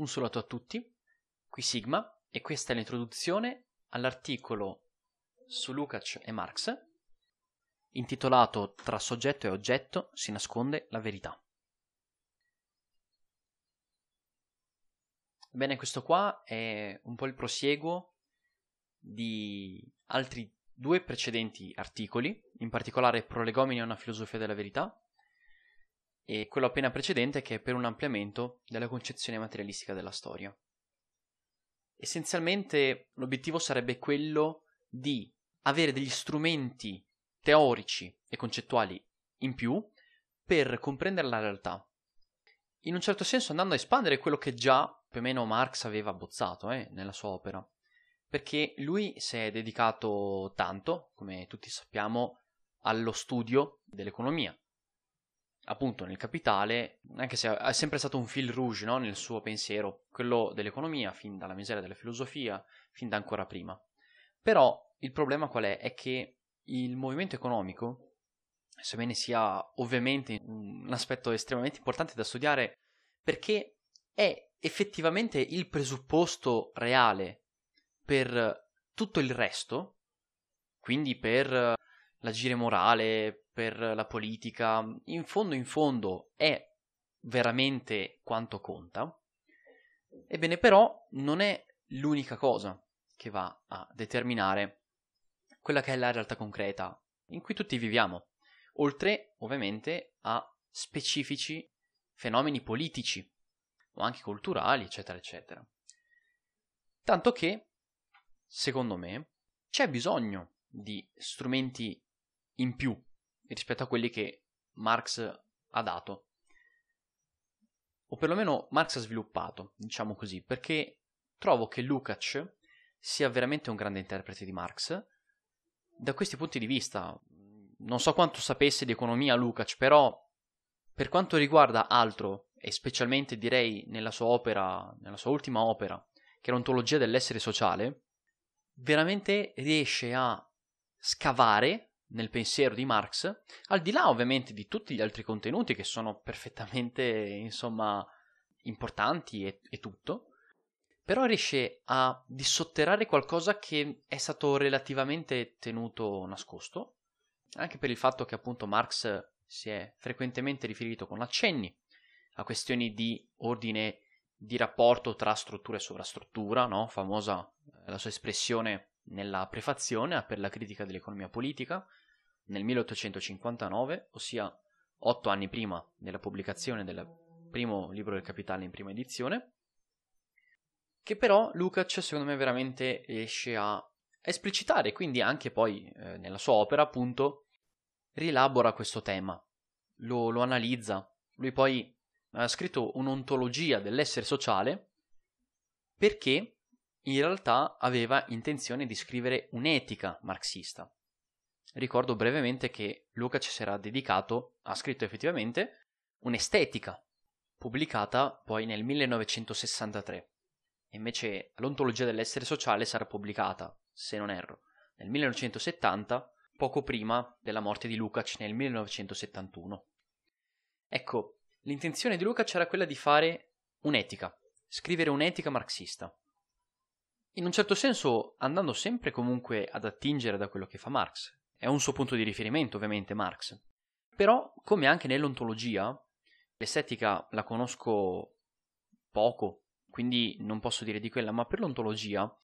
Un saluto a tutti, qui Sigma e questa è l'introduzione all'articolo su Lukács e Marx intitolato Tra soggetto e oggetto si nasconde la verità. Bene, questo qua è un po' il prosieguo di altri due precedenti articoli, in particolare Prolegomeni a una filosofia della verità e quello appena precedente che è per un ampliamento della concezione materialistica della storia. Essenzialmente l'obiettivo sarebbe quello di avere degli strumenti teorici e concettuali in più per comprendere la realtà. In un certo senso andando a espandere quello che già più o meno Marx aveva abbozzato eh, nella sua opera, perché lui si è dedicato tanto, come tutti sappiamo, allo studio dell'economia, appunto nel capitale, anche se è sempre stato un fil rouge no? nel suo pensiero, quello dell'economia, fin dalla miseria della filosofia, fin da ancora prima. Però il problema qual è? È che il movimento economico, sebbene sia ovviamente un aspetto estremamente importante da studiare, perché è effettivamente il presupposto reale per tutto il resto, quindi per l'agire morale, per la politica, in fondo in fondo è veramente quanto conta. Ebbene però non è l'unica cosa che va a determinare quella che è la realtà concreta in cui tutti viviamo, oltre ovviamente a specifici fenomeni politici o anche culturali, eccetera, eccetera. Tanto che, secondo me, c'è bisogno di strumenti in più rispetto a quelli che Marx ha dato. O perlomeno Marx ha sviluppato, diciamo così, perché trovo che Lukács sia veramente un grande interprete di Marx. Da questi punti di vista, non so quanto sapesse di economia Lukács, però per quanto riguarda altro, e specialmente direi nella sua opera, nella sua ultima opera, che è l'ontologia dell'essere sociale, veramente riesce a scavare nel pensiero di Marx, al di là ovviamente di tutti gli altri contenuti che sono perfettamente, insomma, importanti e, e tutto, però riesce a dissotterrare qualcosa che è stato relativamente tenuto nascosto, anche per il fatto che appunto Marx si è frequentemente riferito con accenni a questioni di ordine di rapporto tra struttura e sovrastruttura, no? famosa la sua espressione nella prefazione per la critica dell'economia politica, nel 1859, ossia otto anni prima della pubblicazione del primo libro del Capitale in prima edizione, che però Lukács secondo me veramente riesce a esplicitare, quindi anche poi eh, nella sua opera appunto rielabora questo tema, lo, lo analizza, lui poi ha scritto un'ontologia dell'essere sociale perché in realtà aveva intenzione di scrivere un'etica marxista. Ricordo brevemente che Luca ci si dedicato, ha scritto effettivamente, un'estetica, pubblicata poi nel 1963. Invece l'ontologia dell'essere sociale sarà pubblicata, se non erro, nel 1970, poco prima della morte di Lukács nel 1971. Ecco, l'intenzione di Lukács era quella di fare un'etica, scrivere un'etica marxista. In un certo senso andando sempre comunque ad attingere da quello che fa Marx, è un suo punto di riferimento, ovviamente, Marx. Però, come anche nell'ontologia, l'estetica la conosco poco, quindi non posso dire di quella, ma per l'ontologia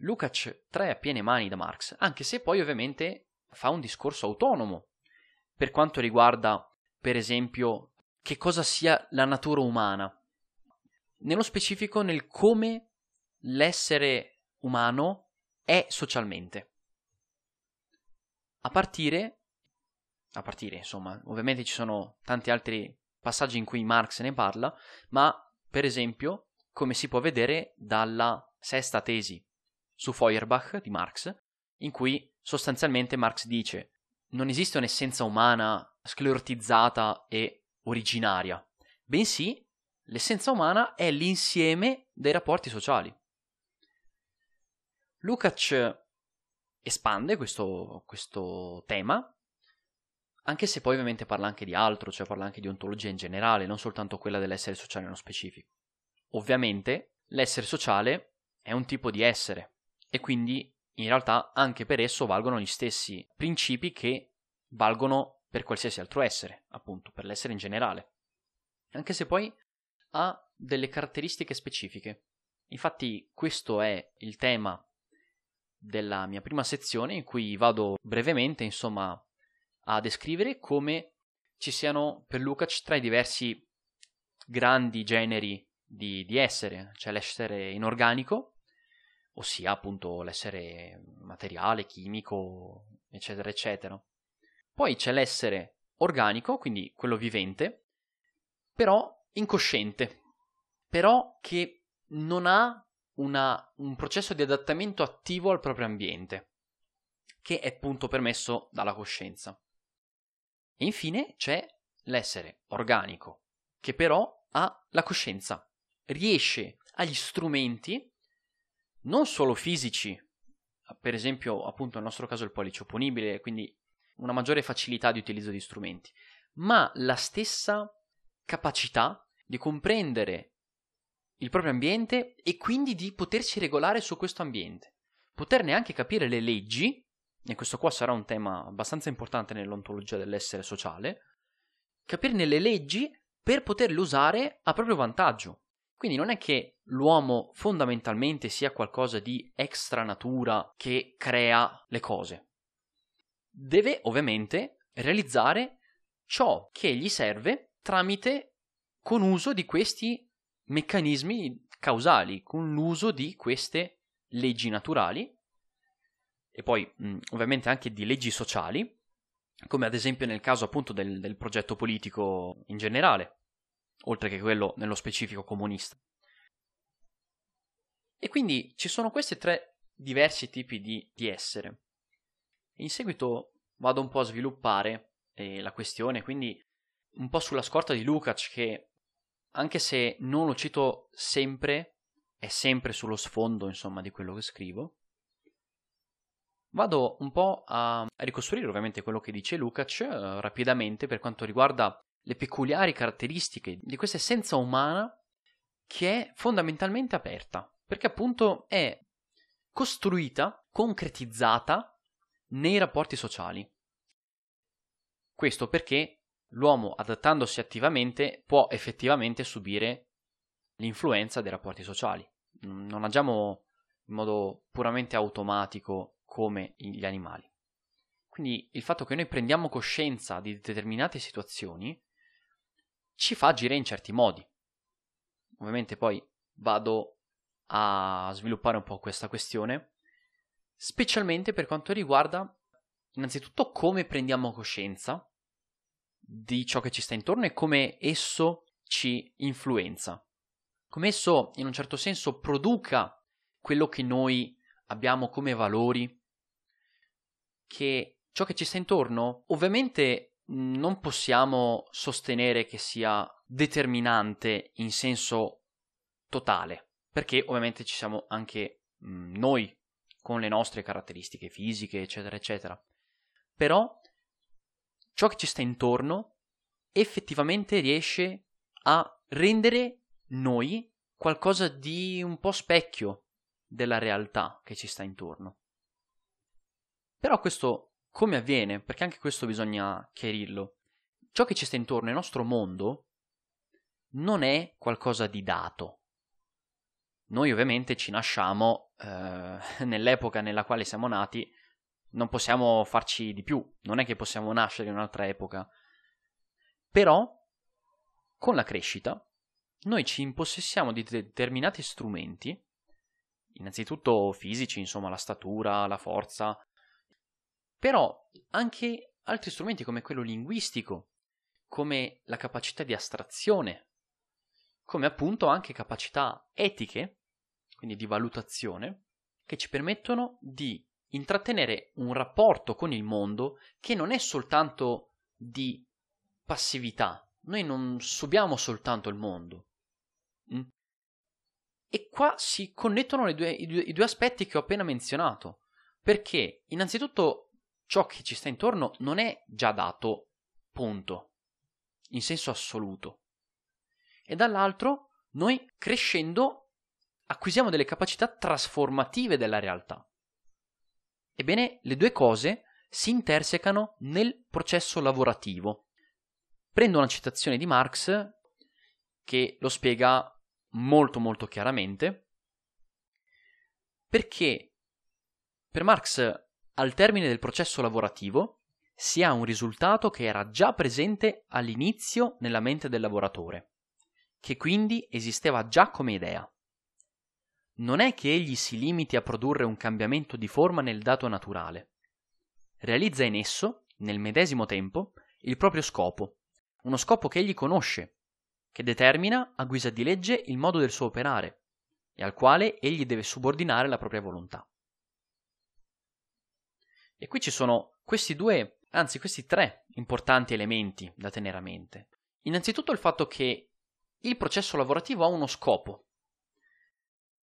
Lukács trae a piene mani da Marx, anche se poi ovviamente fa un discorso autonomo per quanto riguarda, per esempio, che cosa sia la natura umana. Nello specifico nel come l'essere umano è socialmente. A partire, a partire, insomma, ovviamente ci sono tanti altri passaggi in cui Marx ne parla, ma per esempio, come si può vedere dalla sesta tesi su Feuerbach di Marx, in cui sostanzialmente Marx dice non esiste un'essenza umana sclerotizzata e originaria, bensì l'essenza umana è l'insieme dei rapporti sociali. Lukács espande questo, questo tema, anche se poi ovviamente parla anche di altro, cioè parla anche di ontologia in generale, non soltanto quella dell'essere sociale nello specifico. ovviamente l'essere sociale è un tipo di essere e quindi in realtà anche per esso valgono gli stessi principi che valgono per qualsiasi altro essere, appunto, per l'essere in generale. Anche se poi ha delle caratteristiche specifiche. Infatti questo è il tema della mia prima sezione in cui vado brevemente, insomma, a descrivere come ci siano per Lukács tre diversi grandi generi di, di essere, cioè l'essere inorganico, ossia appunto l'essere materiale, chimico, eccetera, eccetera. Poi c'è l'essere organico, quindi quello vivente, però incosciente, però che non ha una, un processo di adattamento attivo al proprio ambiente, che è appunto permesso dalla coscienza. E infine c'è l'essere organico, che però ha la coscienza, riesce agli strumenti non solo fisici, per esempio appunto nel nostro caso il pollice opponibile, quindi una maggiore facilità di utilizzo di strumenti, ma la stessa capacità di comprendere il proprio ambiente e quindi di potersi regolare su questo ambiente, poterne anche capire le leggi, e questo qua sarà un tema abbastanza importante nell'ontologia dell'essere sociale, capirne le leggi per poterle usare a proprio vantaggio. Quindi non è che l'uomo fondamentalmente sia qualcosa di extra natura che crea le cose. Deve ovviamente realizzare ciò che gli serve tramite con uso di questi meccanismi causali, con l'uso di queste leggi naturali e poi mh, ovviamente anche di leggi sociali, come ad esempio nel caso appunto del, del progetto politico in generale, oltre che quello nello specifico comunista. E quindi ci sono questi tre diversi tipi di, di essere. In seguito vado un po' a sviluppare eh, la questione, quindi un po' sulla scorta di Lukács che anche se non lo cito sempre, è sempre sullo sfondo, insomma, di quello che scrivo. Vado un po' a ricostruire ovviamente quello che dice Lukács eh, rapidamente per quanto riguarda le peculiari caratteristiche di questa essenza umana che è fondamentalmente aperta, perché appunto è costruita, concretizzata nei rapporti sociali. Questo perché l'uomo adattandosi attivamente può effettivamente subire l'influenza dei rapporti sociali. Non agiamo in modo puramente automatico come gli animali. Quindi il fatto che noi prendiamo coscienza di determinate situazioni ci fa agire in certi modi. Ovviamente poi vado a sviluppare un po' questa questione, specialmente per quanto riguarda innanzitutto come prendiamo coscienza di ciò che ci sta intorno e come esso ci influenza, come esso in un certo senso produca quello che noi abbiamo come valori, che ciò che ci sta intorno ovviamente non possiamo sostenere che sia determinante in senso totale, perché ovviamente ci siamo anche mh, noi con le nostre caratteristiche fisiche, eccetera, eccetera. Però ciò che ci sta intorno effettivamente riesce a rendere noi qualcosa di un po' specchio della realtà che ci sta intorno. Però questo come avviene? Perché anche questo bisogna chiarirlo. Ciò che ci sta intorno, il nostro mondo, non è qualcosa di dato. Noi ovviamente ci nasciamo eh, nell'epoca nella quale siamo nati, non possiamo farci di più, non è che possiamo nascere in un'altra epoca. Però, con la crescita, noi ci impossessiamo di determinati strumenti, innanzitutto fisici, insomma la statura, la forza, però anche altri strumenti come quello linguistico, come la capacità di astrazione, come appunto anche capacità etiche, quindi di valutazione, che ci permettono di intrattenere un rapporto con il mondo che non è soltanto di passività. Noi non subiamo soltanto il mondo. Mm? E qua si connettono due, i, due, i due aspetti che ho appena menzionato. Perché, innanzitutto, ciò che ci sta intorno non è già dato, punto, in senso assoluto. E dall'altro, noi crescendo acquisiamo delle capacità trasformative della realtà. Ebbene, le due cose si intersecano nel processo lavorativo. Prendo una citazione di Marx che lo spiega molto molto chiaramente, perché per Marx al termine del processo lavorativo si ha un risultato che era già presente all'inizio nella mente del lavoratore, che quindi esisteva già come idea. Non è che egli si limiti a produrre un cambiamento di forma nel dato naturale. Realizza in esso, nel medesimo tempo, il proprio scopo, uno scopo che egli conosce, che determina a guisa di legge il modo del suo operare e al quale egli deve subordinare la propria volontà. E qui ci sono questi due, anzi questi tre importanti elementi da tenere a mente. Innanzitutto il fatto che il processo lavorativo ha uno scopo,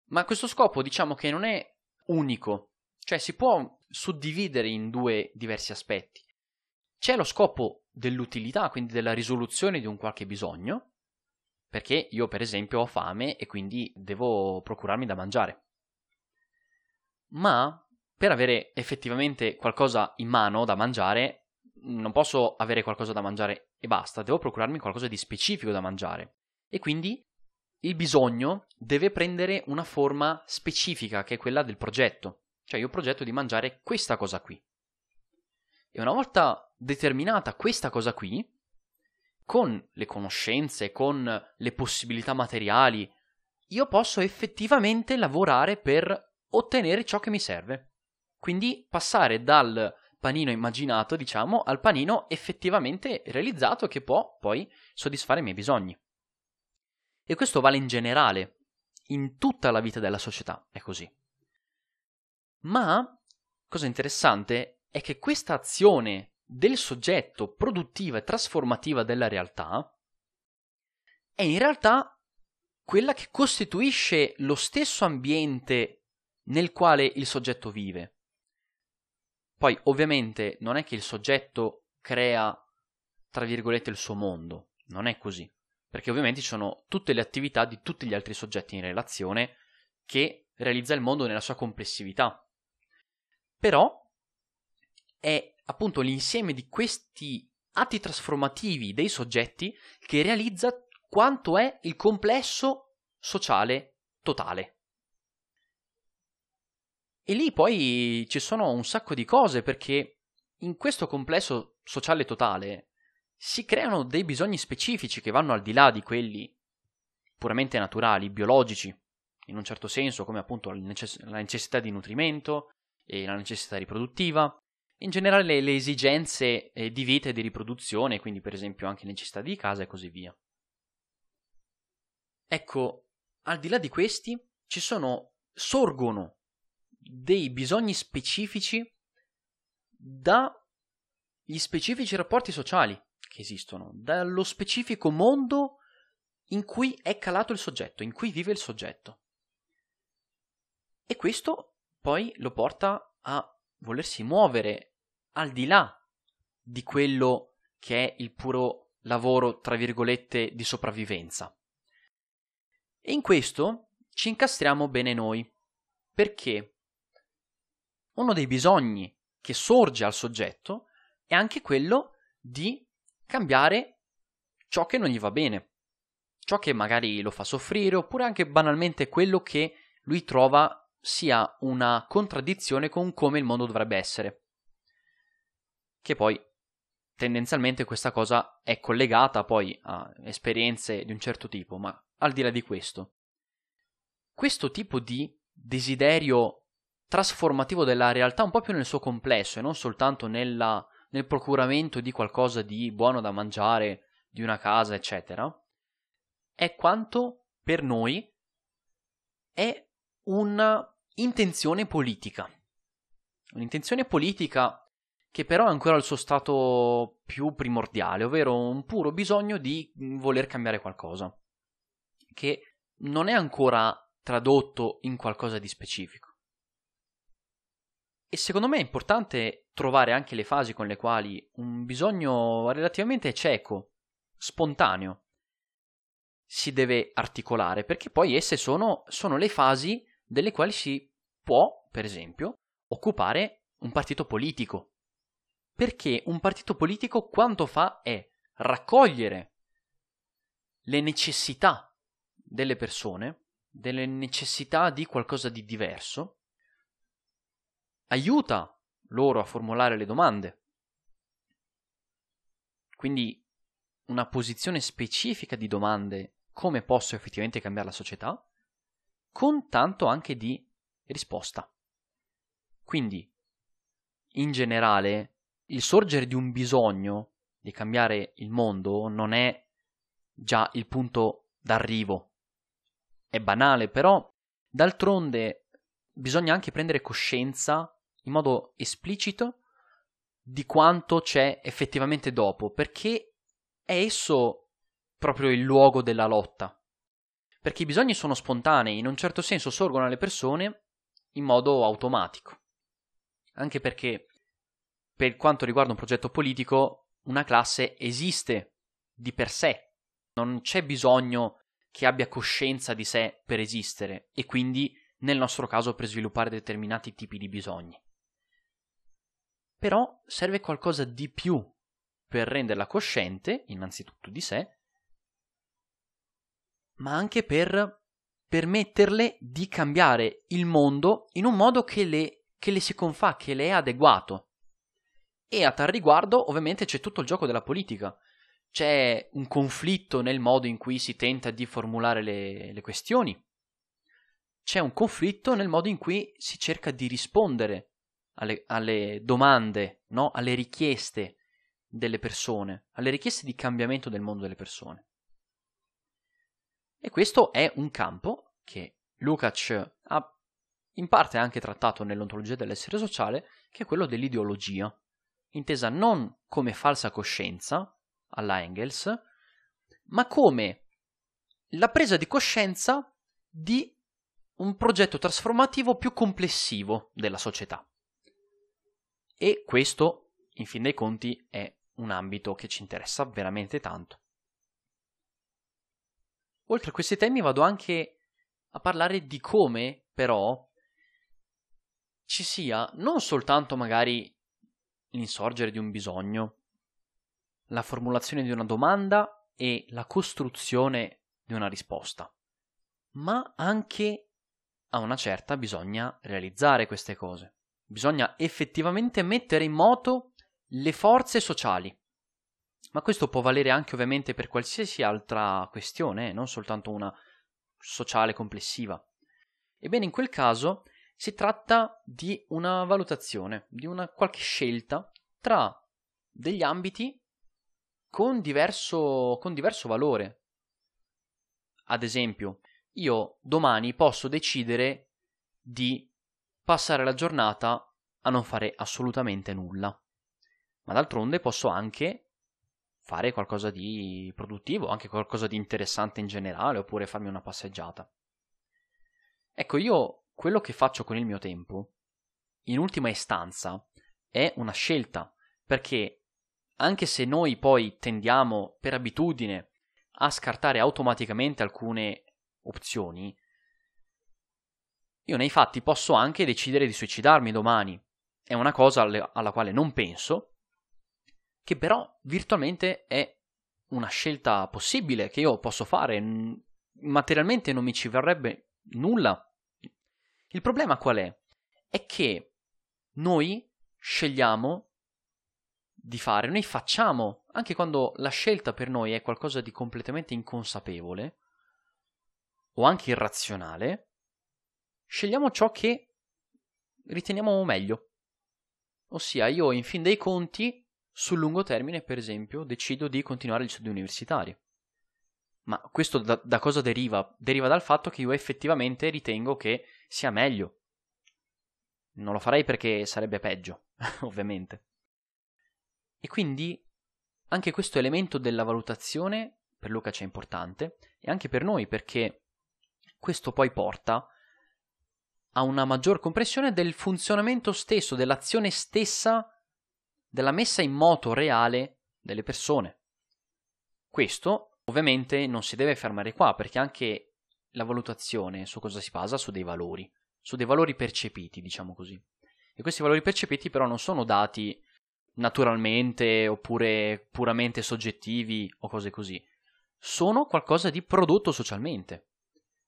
ma questo scopo diciamo che non è unico, cioè si può suddividere in due diversi aspetti. C'è lo scopo dell'utilità, quindi della risoluzione di un qualche bisogno, perché io per esempio ho fame e quindi devo procurarmi da mangiare. Ma per avere effettivamente qualcosa in mano da mangiare, non posso avere qualcosa da mangiare e basta, devo procurarmi qualcosa di specifico da mangiare. E quindi il bisogno deve prendere una forma specifica, che è quella del progetto. Cioè io progetto di mangiare questa cosa qui. E una volta determinata questa cosa qui, con le conoscenze, con le possibilità materiali, io posso effettivamente lavorare per ottenere ciò che mi serve. Quindi passare dal panino immaginato, diciamo, al panino effettivamente realizzato che può poi soddisfare i miei bisogni. E questo vale in generale, in tutta la vita della società, è così. Ma, cosa interessante, è che questa azione del soggetto produttiva e trasformativa della realtà è in realtà quella che costituisce lo stesso ambiente nel quale il soggetto vive. Poi ovviamente non è che il soggetto crea, tra virgolette, il suo mondo, non è così, perché ovviamente ci sono tutte le attività di tutti gli altri soggetti in relazione che realizza il mondo nella sua complessività. Però è appunto l'insieme di questi atti trasformativi dei soggetti che realizza quanto è il complesso sociale totale. E lì poi ci sono un sacco di cose perché in questo complesso sociale totale si creano dei bisogni specifici che vanno al di là di quelli puramente naturali, biologici, in un certo senso, come appunto la necessità di nutrimento e la necessità riproduttiva, in generale le, esigenze eh, di vita e di riproduzione, quindi per esempio anche necessità di casa e così via. Ecco, al di là di questi ci sono, sorgono dei bisogni specifici dagli specifici rapporti sociali che esistono, dallo specifico mondo in cui è calato il soggetto, in cui vive il soggetto. E questo poi lo porta a volersi muovere al di là di quello che è il puro lavoro, tra virgolette, di sopravvivenza. E in questo ci incastriamo bene noi, perché uno dei bisogni che sorge al soggetto è anche quello di cambiare ciò che non gli va bene, ciò che magari lo fa soffrire, oppure anche banalmente quello che lui trova sia una contraddizione con come il mondo dovrebbe essere. Che poi tendenzialmente questa cosa è collegata poi a esperienze di un certo tipo, ma al di là di questo, questo tipo di desiderio trasformativo della realtà un po' più nel suo complesso e non soltanto nella, nel procuramento di qualcosa di buono da mangiare, di una casa, eccetera, è quanto per noi è una intenzione politica. Un'intenzione politica che però è ancora al suo stato più primordiale, ovvero un puro bisogno di voler cambiare qualcosa, che non è ancora tradotto in qualcosa di specifico. E secondo me è importante trovare anche le fasi con le quali un bisogno relativamente cieco, spontaneo, si deve articolare, perché poi esse sono, sono le fasi delle quali si può, per esempio, occupare un partito politico. Perché un partito politico quanto fa è raccogliere le necessità delle persone, delle necessità di qualcosa di diverso, aiuta loro a formulare le domande. Quindi una posizione specifica di domande come posso effettivamente cambiare la società, con tanto anche di risposta. Quindi, in generale, il sorgere di un bisogno di cambiare il mondo non è già il punto d'arrivo. È banale, però d'altronde bisogna anche prendere coscienza in modo esplicito di quanto c'è effettivamente dopo, perché è esso proprio il luogo della lotta. Perché i bisogni sono spontanei, in un certo senso sorgono alle persone in modo automatico. Anche perché, per quanto riguarda un progetto politico, una classe esiste di per sé. Non c'è bisogno che abbia coscienza di sé per esistere e quindi, nel nostro caso, per sviluppare determinati tipi di bisogni. Però serve qualcosa di più per renderla cosciente, innanzitutto di sé, ma anche per permetterle di cambiare il mondo in un modo che le, che le si confà, che le è adeguato. E a tal riguardo, ovviamente, c'è tutto il gioco della politica. C'è un conflitto nel modo in cui si tenta di formulare le, le questioni. C'è un conflitto nel modo in cui si cerca di rispondere alle, alle domande, no? alle richieste delle persone, alle richieste di cambiamento del mondo delle persone. E questo è un campo che Lukács ha in parte anche trattato nell'ontologia dell'essere sociale, che è quello dell'ideologia, intesa non come falsa coscienza, alla Engels, ma come la presa di coscienza di un progetto trasformativo più complessivo della società. E questo, in fin dei conti, è un ambito che ci interessa veramente tanto. Oltre a questi temi vado anche a parlare di come, però, ci sia non soltanto magari l'insorgere di un bisogno, la formulazione di una domanda e la costruzione di una risposta, ma anche a una certa bisogna realizzare queste cose. Bisogna effettivamente mettere in moto le forze sociali ma questo può valere anche ovviamente per qualsiasi altra questione, eh, non soltanto una sociale complessiva. Ebbene, in quel caso si tratta di una valutazione, di una qualche scelta tra degli ambiti con diverso, con diverso valore. Ad esempio, io domani posso decidere di passare la giornata a non fare assolutamente nulla. Ma d'altronde posso anche fare qualcosa di produttivo, anche qualcosa di interessante in generale, oppure farmi una passeggiata. Ecco, io quello che faccio con il mio tempo, in ultima istanza, è una scelta, perché anche se noi poi tendiamo per abitudine a scartare automaticamente alcune opzioni, io nei fatti posso anche decidere di suicidarmi domani. È una cosa alla quale non penso, che però virtualmente è una scelta possibile che io posso fare. Materialmente non mi ci verrebbe nulla. Il problema qual è? È che noi scegliamo di fare, noi facciamo, anche quando la scelta per noi è qualcosa di completamente inconsapevole o anche irrazionale, scegliamo ciò che riteniamo meglio. Ossia, io in fin dei conti sul lungo termine, per esempio, decido di continuare gli studi universitari. Ma questo da, da, cosa deriva? Deriva dal fatto che io effettivamente ritengo che sia meglio. Non lo farei perché sarebbe peggio, ovviamente. E quindi anche questo elemento della valutazione per Luca c'è importante e anche per noi perché questo poi porta a una maggior comprensione del funzionamento stesso, dell'azione stessa della messa in moto reale delle persone. Questo Ovviamente non si deve fermare qua, perché anche la valutazione su cosa si basa? Su dei valori, su dei valori percepiti, diciamo così. E questi valori percepiti però non sono dati naturalmente oppure puramente soggettivi o cose così. Sono qualcosa di prodotto socialmente.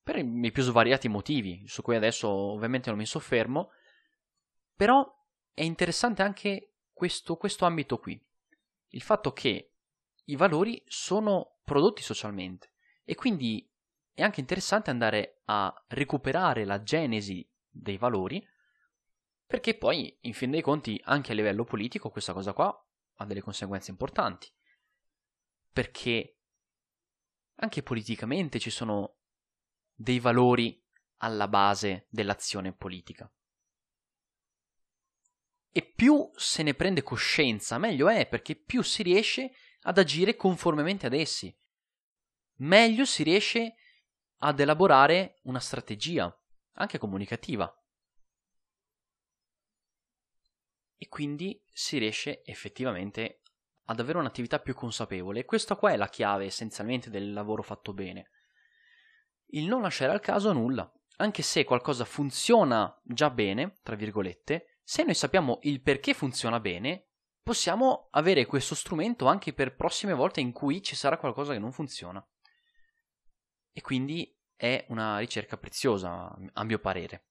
Per i più svariati motivi, su cui adesso ovviamente non mi soffermo, però è interessante anche questo, questo ambito qui. Il fatto che i valori sono prodotti socialmente e quindi è anche interessante andare a recuperare la genesi dei valori perché poi, in fin dei conti, anche a livello politico questa cosa qua ha delle conseguenze importanti. Perché anche politicamente ci sono dei valori alla base dell'azione politica. E più se ne prende coscienza, meglio è, perché più si riesce ad agire conformemente ad essi. Meglio si riesce ad elaborare una strategia, anche comunicativa. e quindi si riesce effettivamente ad avere un'attività più consapevole. Questa qua è la chiave essenzialmente del lavoro fatto bene. Il non lasciare al caso nulla, anche se qualcosa funziona già bene, tra virgolette, se noi sappiamo il perché funziona bene, possiamo avere questo strumento anche per prossime volte in cui ci sarà qualcosa che non funziona. E quindi è una ricerca preziosa, a mio parere.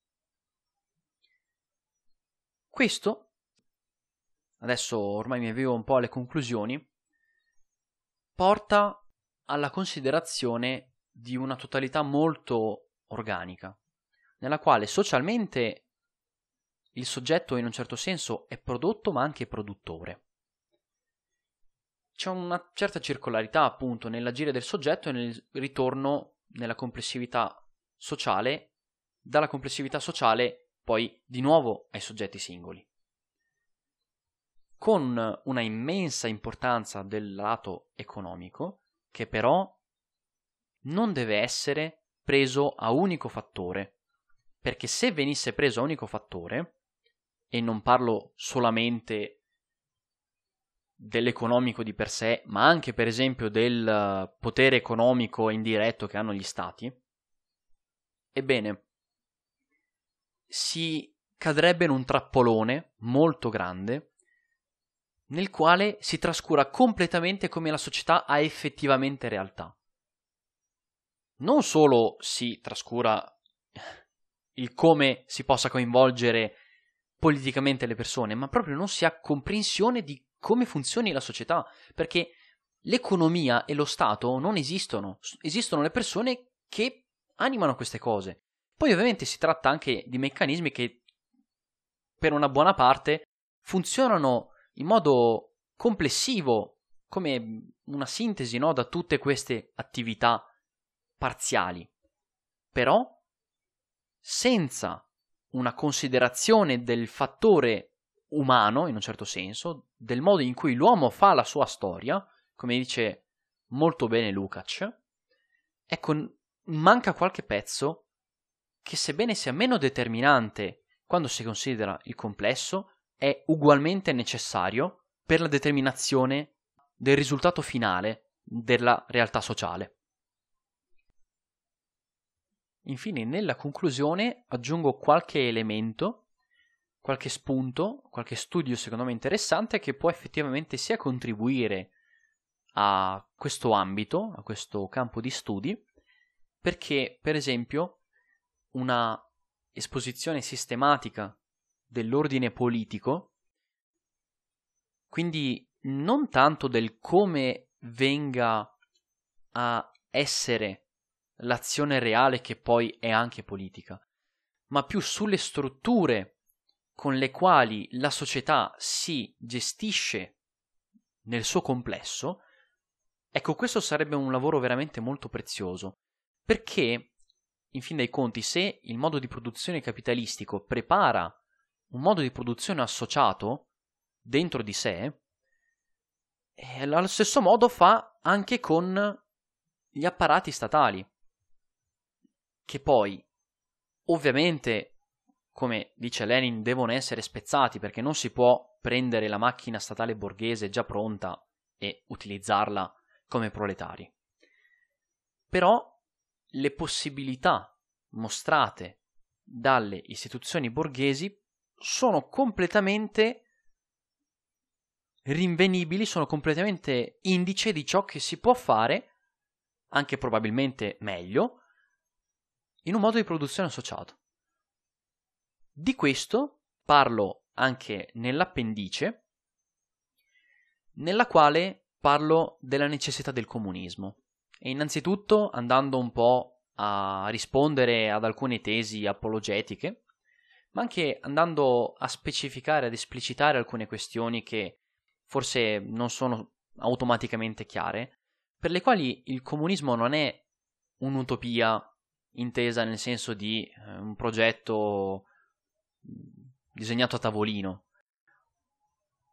Questo adesso ormai mi avvio un po' alle conclusioni, porta alla considerazione di una totalità molto organica, nella quale socialmente il soggetto in un certo senso è prodotto ma anche produttore. C'è una certa circolarità appunto nell'agire del soggetto e nel ritorno nella complessività sociale, dalla complessività sociale poi di nuovo ai soggetti singoli con una immensa importanza del lato economico, che però non deve essere preso a unico fattore, perché se venisse preso a unico fattore, e non parlo solamente dell'economico di per sé, ma anche per esempio del potere economico indiretto che hanno gli stati, ebbene, si cadrebbe in un trappolone molto grande nel quale si trascura completamente come la società ha effettivamente realtà. Non solo si trascura il come si possa coinvolgere politicamente le persone, ma proprio non si ha comprensione di come funzioni la società, perché l'economia e lo Stato non esistono, esistono le persone che animano queste cose. Poi ovviamente si tratta anche di meccanismi che per una buona parte funzionano in modo complessivo, come una sintesi no, da tutte queste attività parziali. Però, senza una considerazione del fattore umano, in un certo senso, del modo in cui l'uomo fa la sua storia, come dice molto bene Lukács, ecco, manca qualche pezzo che sebbene sia meno determinante quando si considera il complesso, è ugualmente necessario per la determinazione del risultato finale della realtà sociale. Infine, nella conclusione aggiungo qualche elemento, qualche spunto, qualche studio secondo me interessante che può effettivamente sia contribuire a questo ambito, a questo campo di studi, perché per esempio una esposizione sistematica dell'ordine politico, quindi non tanto del come venga a essere l'azione reale che poi è anche politica, ma più sulle strutture con le quali la società si gestisce nel suo complesso, ecco questo sarebbe un lavoro veramente molto prezioso, perché in fin dei conti se il modo di produzione capitalistico prepara un modo di produzione associato dentro di sé, e allo stesso modo fa anche con gli apparati statali, che poi ovviamente, come dice Lenin, devono essere spezzati perché non si può prendere la macchina statale borghese già pronta e utilizzarla come proletari. però le possibilità mostrate dalle istituzioni borghesi sono completamente rinvenibili, sono completamente indice di ciò che si può fare, anche probabilmente meglio, in un modo di produzione associato. Di questo parlo anche nell'appendice, nella quale parlo della necessità del comunismo. E innanzitutto andando un po' a rispondere ad alcune tesi apologetiche, ma anche andando a specificare, ad esplicitare alcune questioni che forse non sono automaticamente chiare, per le quali il comunismo non è un'utopia intesa nel senso di eh, un progetto disegnato a tavolino.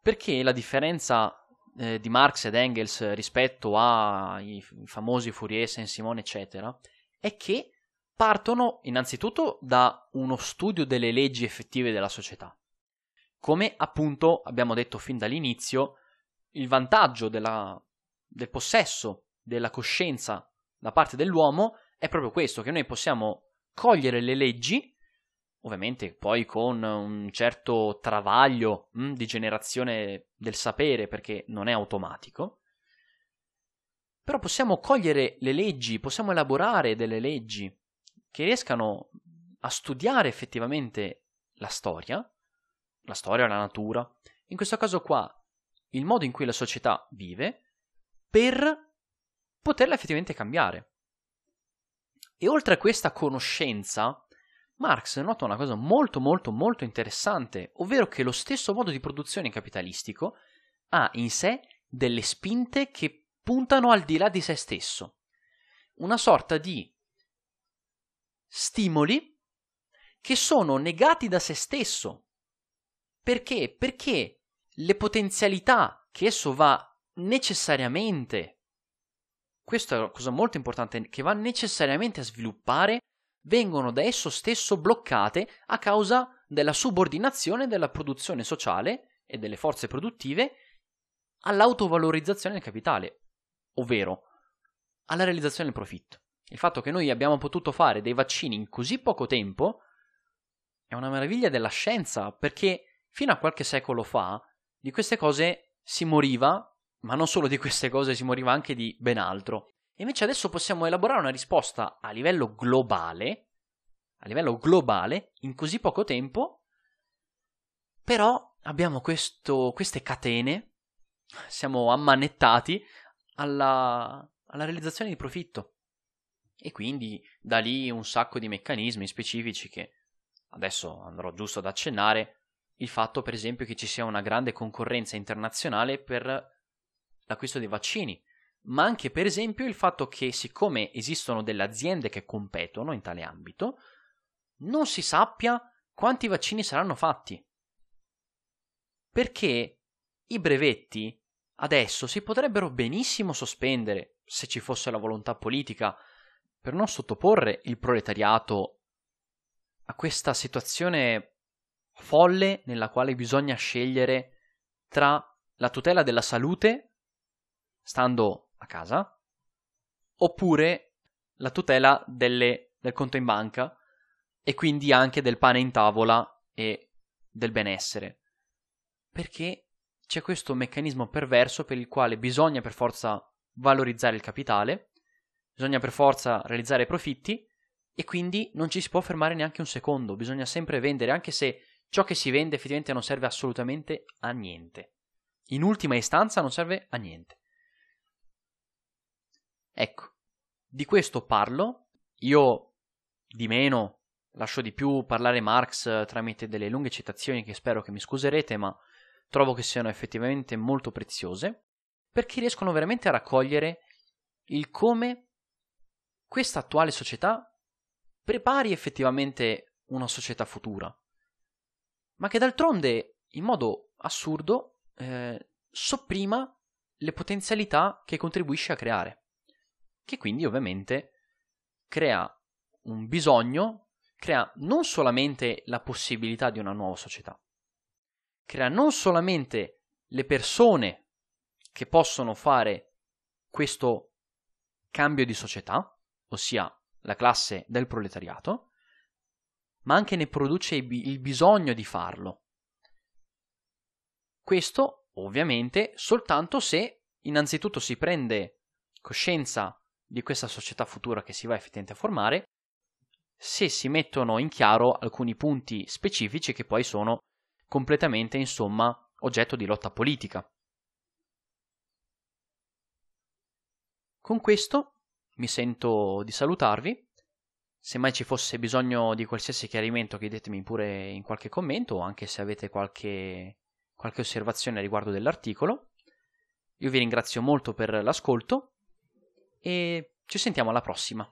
Perché la differenza eh, di Marx ed Engels rispetto ai famosi Fourier, Saint-Simon, eccetera, è che partono innanzitutto da uno studio delle leggi effettive della società. Come appunto abbiamo detto fin dall'inizio, il vantaggio della, del possesso della coscienza da parte dell'uomo è proprio questo, che noi possiamo cogliere le leggi, ovviamente poi con un certo travaglio mh, di generazione del sapere, perché non è automatico, però possiamo cogliere le leggi, possiamo elaborare delle leggi che riescano a studiare effettivamente la storia, la storia, la natura, in questo caso qua il modo in cui la società vive, per poterla effettivamente cambiare. E oltre a questa conoscenza, Marx nota una cosa molto molto molto interessante, ovvero che lo stesso modo di produzione capitalistico ha in sé delle spinte che puntano al di là di se stesso. Una sorta di stimoli che sono negati da se stesso. Perché? Perché le potenzialità che esso va necessariamente questa è una cosa molto importante che va necessariamente a sviluppare, vengono da esso stesso bloccate a causa della subordinazione della produzione sociale e delle forze produttive all'autovalorizzazione del capitale, ovvero alla realizzazione del profitto. Il fatto che noi abbiamo potuto fare dei vaccini in così poco tempo è una meraviglia della scienza, perché fino a qualche secolo fa di queste cose si moriva ma non solo di queste cose, si moriva anche di ben altro. E invece adesso possiamo elaborare una risposta a livello globale, a livello globale, in così poco tempo, però abbiamo questo, queste catene, siamo ammanettati alla, alla realizzazione di profitto. E quindi da lì un sacco di meccanismi specifici che adesso andrò giusto ad accennare, il fatto per esempio che ci sia una grande concorrenza internazionale per l'acquisto dei vaccini, ma anche per esempio il fatto che siccome esistono delle aziende che competono in tale ambito, non si sappia quanti vaccini saranno fatti. Perché i brevetti adesso si potrebbero benissimo sospendere, se ci fosse la volontà politica, per non sottoporre il proletariato a questa situazione folle nella quale bisogna scegliere tra la tutela della salute stando a casa, oppure la tutela delle, del conto in banca e quindi anche del pane in tavola e del benessere. Perché c'è questo meccanismo perverso per il quale bisogna per forza valorizzare il capitale, bisogna per forza realizzare profitti e quindi non ci si può fermare neanche un secondo, bisogna sempre vendere anche se ciò che si vende effettivamente non serve assolutamente a niente. In ultima istanza non serve a niente. Ecco, di questo parlo, io di meno lascio di più parlare Marx eh, tramite delle lunghe citazioni che spero che mi scuserete, ma trovo che siano effettivamente molto preziose, perché riescono veramente a raccogliere il come questa attuale società prepari effettivamente una società futura, ma che d'altronde, in modo assurdo, eh, sopprima le potenzialità che contribuisce a creare che quindi ovviamente crea un bisogno, crea non solamente la possibilità di una nuova società, crea non solamente le persone che possono fare questo cambio di società, ossia la classe del proletariato, ma anche ne produce il bisogno di farlo. Questo, ovviamente, soltanto se innanzitutto si prende coscienza di questa società futura che si va effettivamente a formare, se si mettono in chiaro alcuni punti specifici che poi sono completamente, insomma, oggetto di lotta politica. Con questo mi sento di salutarvi. Se mai ci fosse bisogno di qualsiasi chiarimento, chiedetemi pure in qualche commento o anche se avete qualche, qualche osservazione riguardo dell'articolo. Io vi ringrazio molto per l'ascolto e ci sentiamo alla prossima.